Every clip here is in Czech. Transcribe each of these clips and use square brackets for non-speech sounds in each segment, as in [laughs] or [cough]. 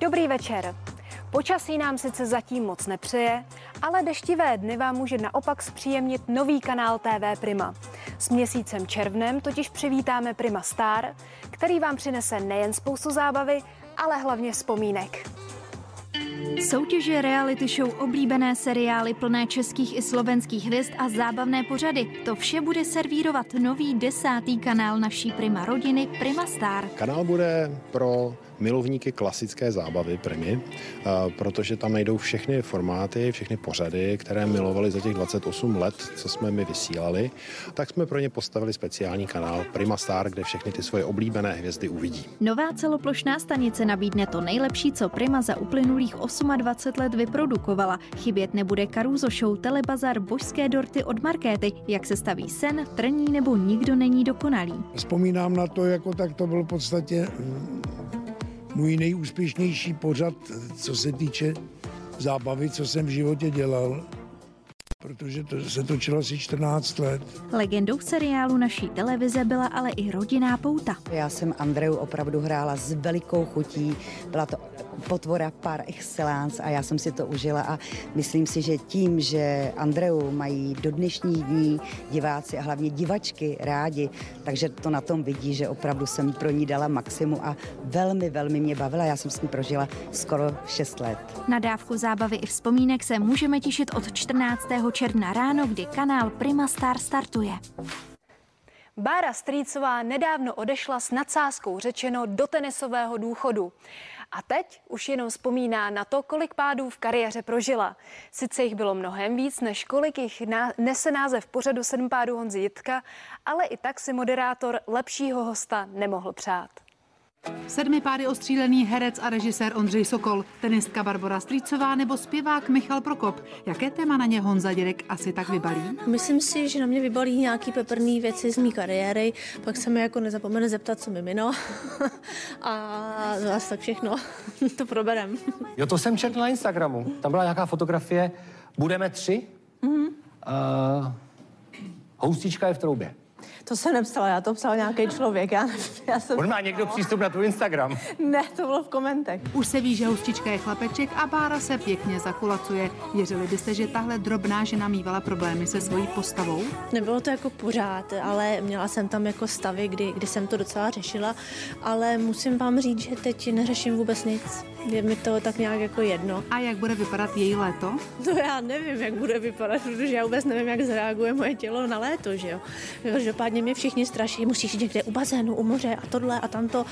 Dobrý večer. Počasí nám sice zatím moc nepřeje, ale deštivé dny vám může naopak zpříjemnit nový kanál TV Prima. S měsícem červnem totiž přivítáme Prima Star, který vám přinese nejen spoustu zábavy, ale hlavně vzpomínek. Soutěže, reality show, oblíbené seriály plné českých i slovenských hvězd a zábavné pořady. To vše bude servírovat nový desátý kanál naší Prima rodiny Prima Star. Kanál bude pro milovníky klasické zábavy Primy, protože tam najdou všechny formáty, všechny pořady, které milovali za těch 28 let, co jsme my vysílali. Tak jsme pro ně postavili speciální kanál Prima Star, kde všechny ty svoje oblíbené hvězdy uvidí. Nová celoplošná stanice nabídne to nejlepší, co Prima za uplynulých 28 let vyprodukovala. Chybět nebude Caruso Show, Telebazar, Božské dorty od Markéty, jak se staví sen, trní nebo nikdo není dokonalý. Vzpomínám na to, jako tak to bylo v podstatě můj nejúspěšnější pořad, co se týče zábavy, co jsem v životě dělal protože to se točilo asi 14 let. Legendou seriálu naší televize byla ale i rodinná pouta. Já jsem Andreu opravdu hrála s velikou chutí, byla to potvora par excellence a já jsem si to užila a myslím si, že tím, že Andreu mají do dnešních dní diváci a hlavně divačky rádi, takže to na tom vidí, že opravdu jsem pro ní dala maximum a velmi, velmi mě bavila. Já jsem s ní prožila skoro 6 let. Na dávku zábavy i vzpomínek se můžeme těšit od 14. června ráno, kdy kanál Prima Star startuje. Bára Strýcová nedávno odešla s nadsázkou řečeno do tenisového důchodu. A teď už jenom vzpomíná na to, kolik pádů v kariéře prožila. Sice jich bylo mnohem víc, než kolik jich nese název pořadu sedm pádů Honzi Jitka, ale i tak si moderátor lepšího hosta nemohl přát. Sedmi pády ostřílený herec a režisér Ondřej Sokol, tenistka Barbara Strýcová nebo zpěvák Michal Prokop. Jaké téma na ně Honza Dědek asi tak vybalí? Myslím si, že na mě vybalí nějaký peprný věci z mé kariéry, pak se mi jako nezapomene zeptat, co mi mino. [laughs] a zase tak všechno [laughs] to proberem. Jo, to jsem četl na Instagramu. Tam byla nějaká fotografie. Budeme tři? Mm-hmm. Uh, houstička je v troubě. To jsem nepsala, já to psal nějaký člověk. Já, já jsem... On má někdo přístup na tvůj Instagram? Ne, to bylo v komentech. Už se ví, že hostička je chlapeček a Bára se pěkně zakulacuje. Věřili byste, že tahle drobná žena mývala problémy se svojí postavou? Nebylo to jako pořád, ale měla jsem tam jako stavy, kdy, kdy jsem to docela řešila, ale musím vám říct, že teď neřeším vůbec nic. Je mi to tak nějak jako jedno. A jak bude vypadat její léto? To já nevím, jak bude vypadat, protože já vůbec nevím, jak zareaguje moje tělo na léto, že jo. Každopádně mě všichni straší, musíš jít někde u bazénu, u moře a tohle a tamto.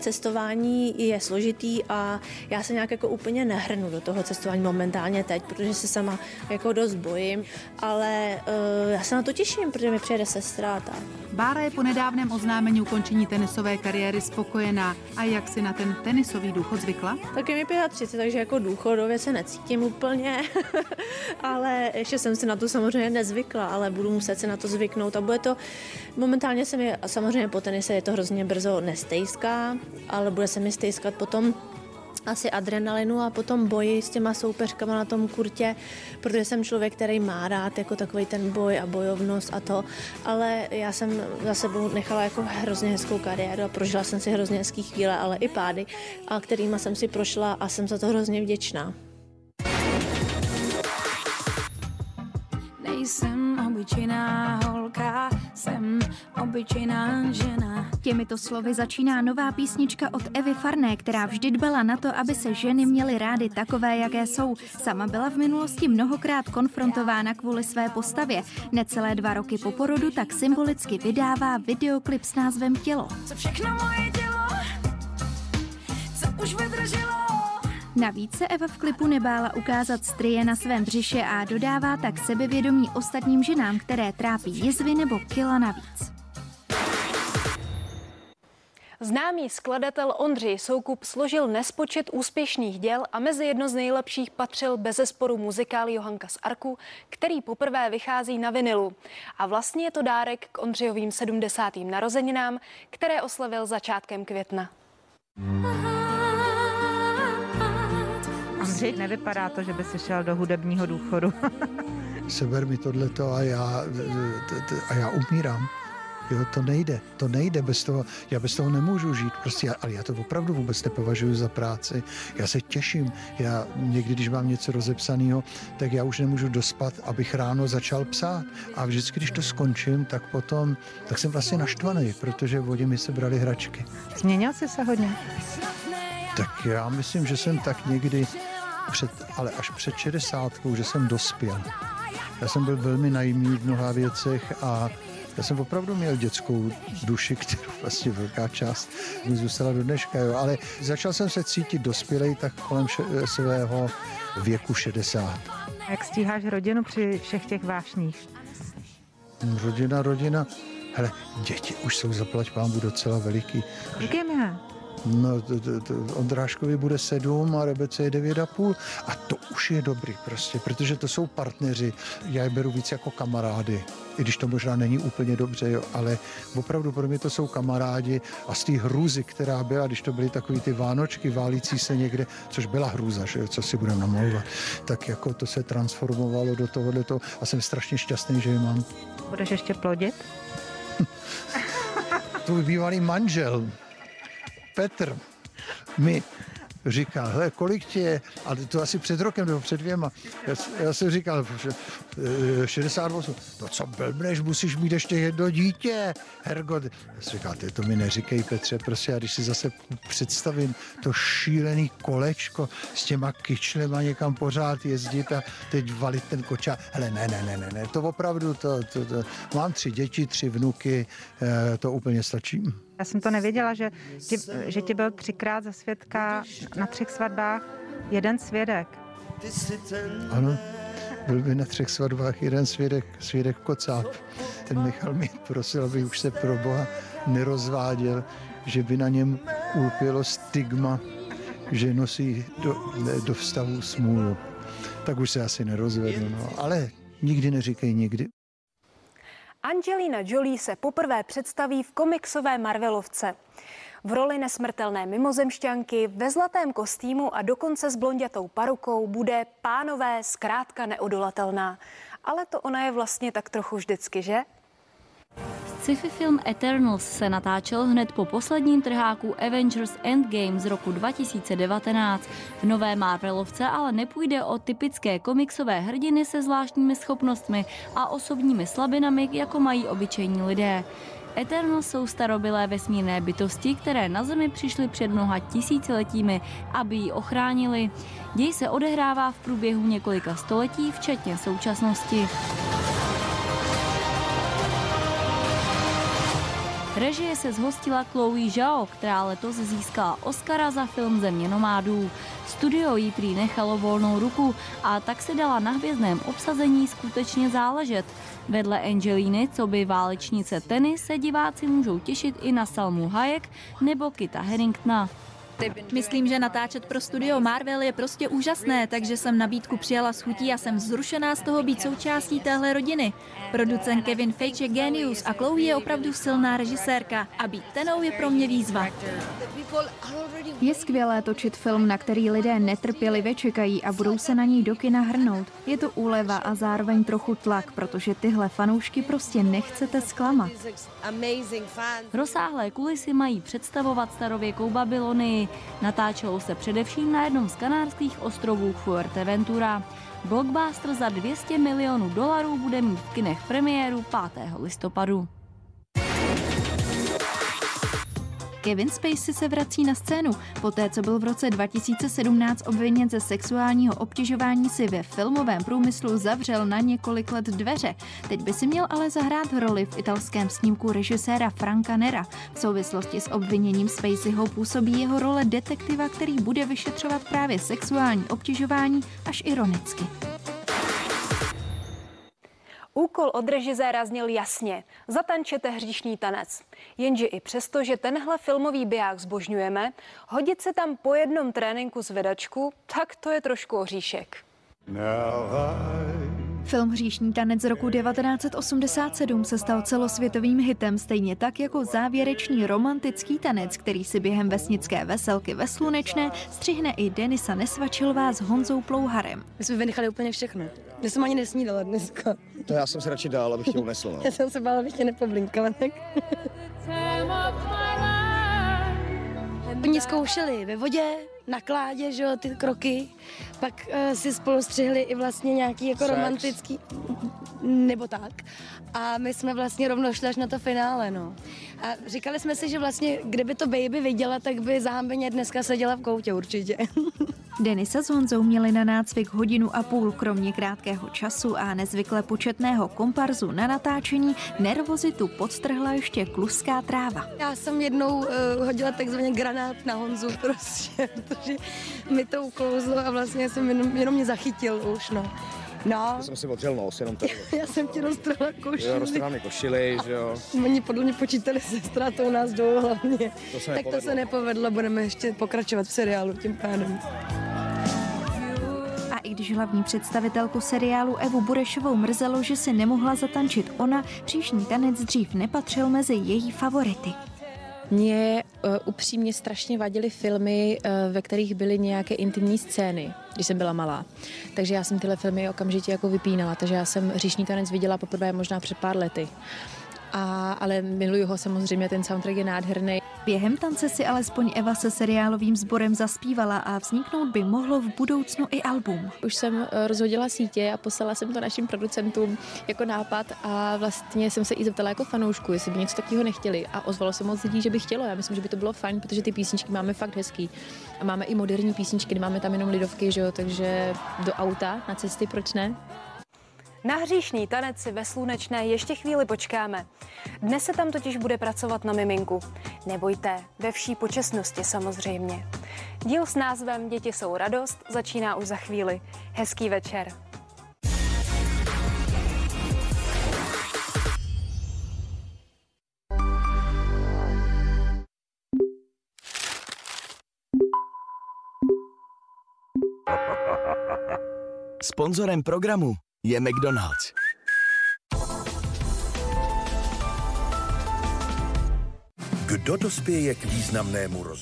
Cestování je složitý a já se nějak jako úplně nehrnu do toho cestování momentálně teď, protože se sama jako dost bojím, ale uh, já se na to těším, protože mi přijede sestra tak. Bára je po nedávném oznámení ukončení tenisové kariéry spokojená. A jak si na ten tenisový důchod zvykla? Tak je mi 35, takže jako důchodově se necítím úplně, [laughs] ale ještě jsem si na to samozřejmě nezvykla, ale budu muset se na to zvyknout a bude to, momentálně se mi samozřejmě po tenise je to hrozně brzo nestejská, ale bude se mi stejskat potom asi adrenalinu a potom boji s těma soupeřkama na tom kurtě, protože jsem člověk, který má rád jako takový ten boj a bojovnost a to, ale já jsem za sebou nechala jako hrozně hezkou kariéru a prožila jsem si hrozně hezký chvíle, ale i pády, a kterýma jsem si prošla a jsem za to hrozně vděčná. Nejsem obyčejná holka, jsem obyčejná žena. Těmito slovy začíná nová písnička od Evy Farné, která vždy dbala na to, aby se ženy měly rády takové, jaké jsou. Sama byla v minulosti mnohokrát konfrontována kvůli své postavě. Necelé dva roky po porodu tak symbolicky vydává videoklip s názvem Tělo. Co všechno moje tělo, co už vydrželo, Navíc se Eva v klipu nebála ukázat strie na svém břiše a dodává tak sebevědomí ostatním ženám, které trápí jizvy nebo kila navíc. Známý skladatel Ondřej Soukup složil nespočet úspěšných děl a mezi jedno z nejlepších patřil bezesporu muzikál Johanka z Arku, který poprvé vychází na vinilu. A vlastně je to dárek k Ondřejovým 70. narozeninám, které oslavil začátkem května. Ondřej, nevypadá to, že by si šel do hudebního důchodu. [laughs] Seber mi tohleto a já, a já umírám. Jo, to nejde, to nejde bez toho, já bez toho nemůžu žít, prostě, ale já to opravdu vůbec nepovažuji za práci. Já se těším, já někdy, když mám něco rozepsaného, tak já už nemůžu dospat, abych ráno začal psát. A vždycky, když to skončím, tak potom, tak jsem vlastně naštvaný, protože vodě mi se brali hračky. Změnil jsi se hodně? Tak já myslím, že jsem tak někdy před, ale až před 60, že jsem dospěl. Já jsem byl velmi naivní v mnoha věcech a já jsem opravdu měl dětskou duši, kterou vlastně velká část mi zůstala do dneška, jo. ale začal jsem se cítit dospělej tak kolem še- svého věku 60. Jak stíháš rodinu při všech těch vášních? Rodina, rodina, hele, děti už jsou zaplať pámbu docela veliký. Kolik je? No, to, to, to, Ondráškovi bude sedm a Rebece je devět a půl. A to už je dobrý prostě, protože to jsou partneři. Já je beru víc jako kamarády, i když to možná není úplně dobře, jo, ale opravdu pro mě to jsou kamarádi a z té hrůzy, která byla, když to byly takový ty vánočky válící se někde, což byla hrůza, že, co si budeme namlouvat, tak jako to se transformovalo do tohohle a jsem strašně šťastný, že je mám. Budeš ještě plodit? [laughs] Tvůj bývalý manžel, Petr, mi říkal, hele, kolik tě je, a to asi před rokem nebo před dvěma, já, já jsem říkal, že, eh, 68, no co blbneš, musíš mít ještě jedno dítě, Hergot. Já jsem říkal, ty to mi neříkej, Petře, prostě, a když si zase představím to šílený kolečko s těma kyčlema někam pořád jezdit a teď valit ten koča, hele, ne, ne, ne, ne, ne, to opravdu, to, to, to, mám tři děti, tři vnuky, eh, to úplně stačí. Já jsem to nevěděla, že ti, že ti byl třikrát za svědka na třech svatbách jeden svědek. Ano, byl by na třech svatbách jeden svědek, svědek Kocáb. Ten Michal mi prosil, aby už se pro Boha nerozváděl, že by na něm ulpělo stigma, že nosí do, do vztahu smůlu. Tak už se asi nerozvednu, no. ale nikdy neříkej nikdy. Angelina Jolie se poprvé představí v komiksové Marvelovce. V roli nesmrtelné mimozemšťanky, ve zlatém kostýmu a dokonce s blondětou parukou bude pánové zkrátka neodolatelná. Ale to ona je vlastně tak trochu vždycky, že? Sci-fi film Eternals se natáčel hned po posledním trháku Avengers Endgame z roku 2019. V nové Marvelovce ale nepůjde o typické komiksové hrdiny se zvláštními schopnostmi a osobními slabinami, jako mají obyčejní lidé. Eternals jsou starobylé vesmírné bytosti, které na Zemi přišly před mnoha tisíciletími, aby ji ochránili. Děj se odehrává v průběhu několika století, včetně současnosti. Režie se zhostila Chloe Zhao, která letos získala Oscara za film Země nomádů. Studio jí prý nechalo volnou ruku a tak se dala na hvězdném obsazení skutečně záležet. Vedle Angeliny, co by válečnice Tenny, se diváci můžou těšit i na Salmu Hayek nebo Kita Harringtona. Myslím, že natáčet pro studio Marvel je prostě úžasné, takže jsem nabídku přijala s chutí a jsem vzrušená z toho být součástí téhle rodiny. Producent Kevin Feige je genius a Chloe je opravdu silná režisérka a být tenou je pro mě výzva. Je skvělé točit film, na který lidé netrpělivě čekají a budou se na něj do kina hrnout. Je to úleva a zároveň trochu tlak, protože tyhle fanoušky prostě nechcete zklamat. Rozsáhlé kulisy mají představovat starověkou Babylonii. Natáčelo se především na jednom z kanárských ostrovů Fuerteventura. Blockbuster za 200 milionů dolarů bude mít v kinech premiéru 5. listopadu. Kevin Spacey se vrací na scénu. Poté, co byl v roce 2017 obviněn ze sexuálního obtěžování si ve filmovém průmyslu zavřel na několik let dveře. Teď by si měl ale zahrát roli v italském snímku režiséra Franka Nera. V souvislosti s obviněním Spaceyho působí jeho role detektiva, který bude vyšetřovat právě sexuální obtěžování až ironicky. Úkol od režiséra zněl jasně. Zatančete hříšný tanec. Jenže i přesto, že tenhle filmový biják zbožňujeme, hodit se tam po jednom tréninku zvedačku, tak to je trošku oříšek. Now I Film Hříšní tanec z roku 1987 se stal celosvětovým hitem, stejně tak jako závěrečný romantický tanec, který si během vesnické veselky ve Slunečné střihne i Denisa Nesvačilová s Honzou Plouharem. My jsme vynechali úplně všechno. Já jsem ani nesnídala dneska. To já jsem se radši dál, abych tě unesl. No. Já jsem se bála, abych tě nepoblinkala, tak... [laughs] Oni zkoušeli ve vodě, na kládě, že jo, ty kroky, pak uh, si spolu střihli i vlastně nějaký jako Sex. romantický, nebo tak. A my jsme vlastně rovnou šli až na to finále, no. A říkali jsme si, že vlastně, kdyby to baby viděla, tak by záhambeně dneska seděla v koutě určitě. [laughs] Denisa s Honzou měli na nácvik hodinu a půl, kromě krátkého času a nezvykle početného komparzu na natáčení, nervozitu podstrhla ještě kluská tráva. Já jsem jednou uh, hodila takzvaně granát na Honzu prostě, [laughs] protože mi to uklouzlo a vlastně jsem jenom, jenom mě zachytil už, no. No, Já jsem si odřel nos, jenom tady. [laughs] já jsem ti roztrhla košili. Jo, roztrhám mi košily, že jo. Oni podle mě počítali se ztrátou nás dvou hlavně. To se tak to nepovedlo. se nepovedlo, budeme ještě pokračovat v seriálu tím pádem. I když hlavní představitelku seriálu Evu Burešovou mrzelo, že si nemohla zatančit ona, příšní tanec dřív nepatřil mezi její favority. Mně uh, upřímně strašně vadily filmy, uh, ve kterých byly nějaké intimní scény, když jsem byla malá. Takže já jsem tyhle filmy okamžitě jako vypínala, takže já jsem Říšní tanec viděla poprvé možná před pár lety. A, ale miluju ho samozřejmě, ten soundtrack je nádherný. Během tance si alespoň Eva se seriálovým sborem zaspívala a vzniknout by mohlo v budoucnu i album. Už jsem eh, rozhodila sítě a poslala jsem to našim producentům jako nápad a vlastně jsem se i zeptala jako fanoušku, jestli by něco takového nechtěli a ozvalo se moc lidí, že by chtělo. Já myslím, že by to bylo fajn, protože ty písničky máme fakt hezký. A máme i moderní písničky, máme tam jenom lidovky, že jo, takže do auta, na cesty, proč ne? Na hříšný tanec si ve Slunečné ještě chvíli počkáme. Dnes se tam totiž bude pracovat na miminku. Nebojte, ve vší počestnosti samozřejmě. Díl s názvem Děti jsou radost začíná už za chvíli. Hezký večer. Sponzorem programu je McDonald's. Kdo dospěje k významnému rozhodu?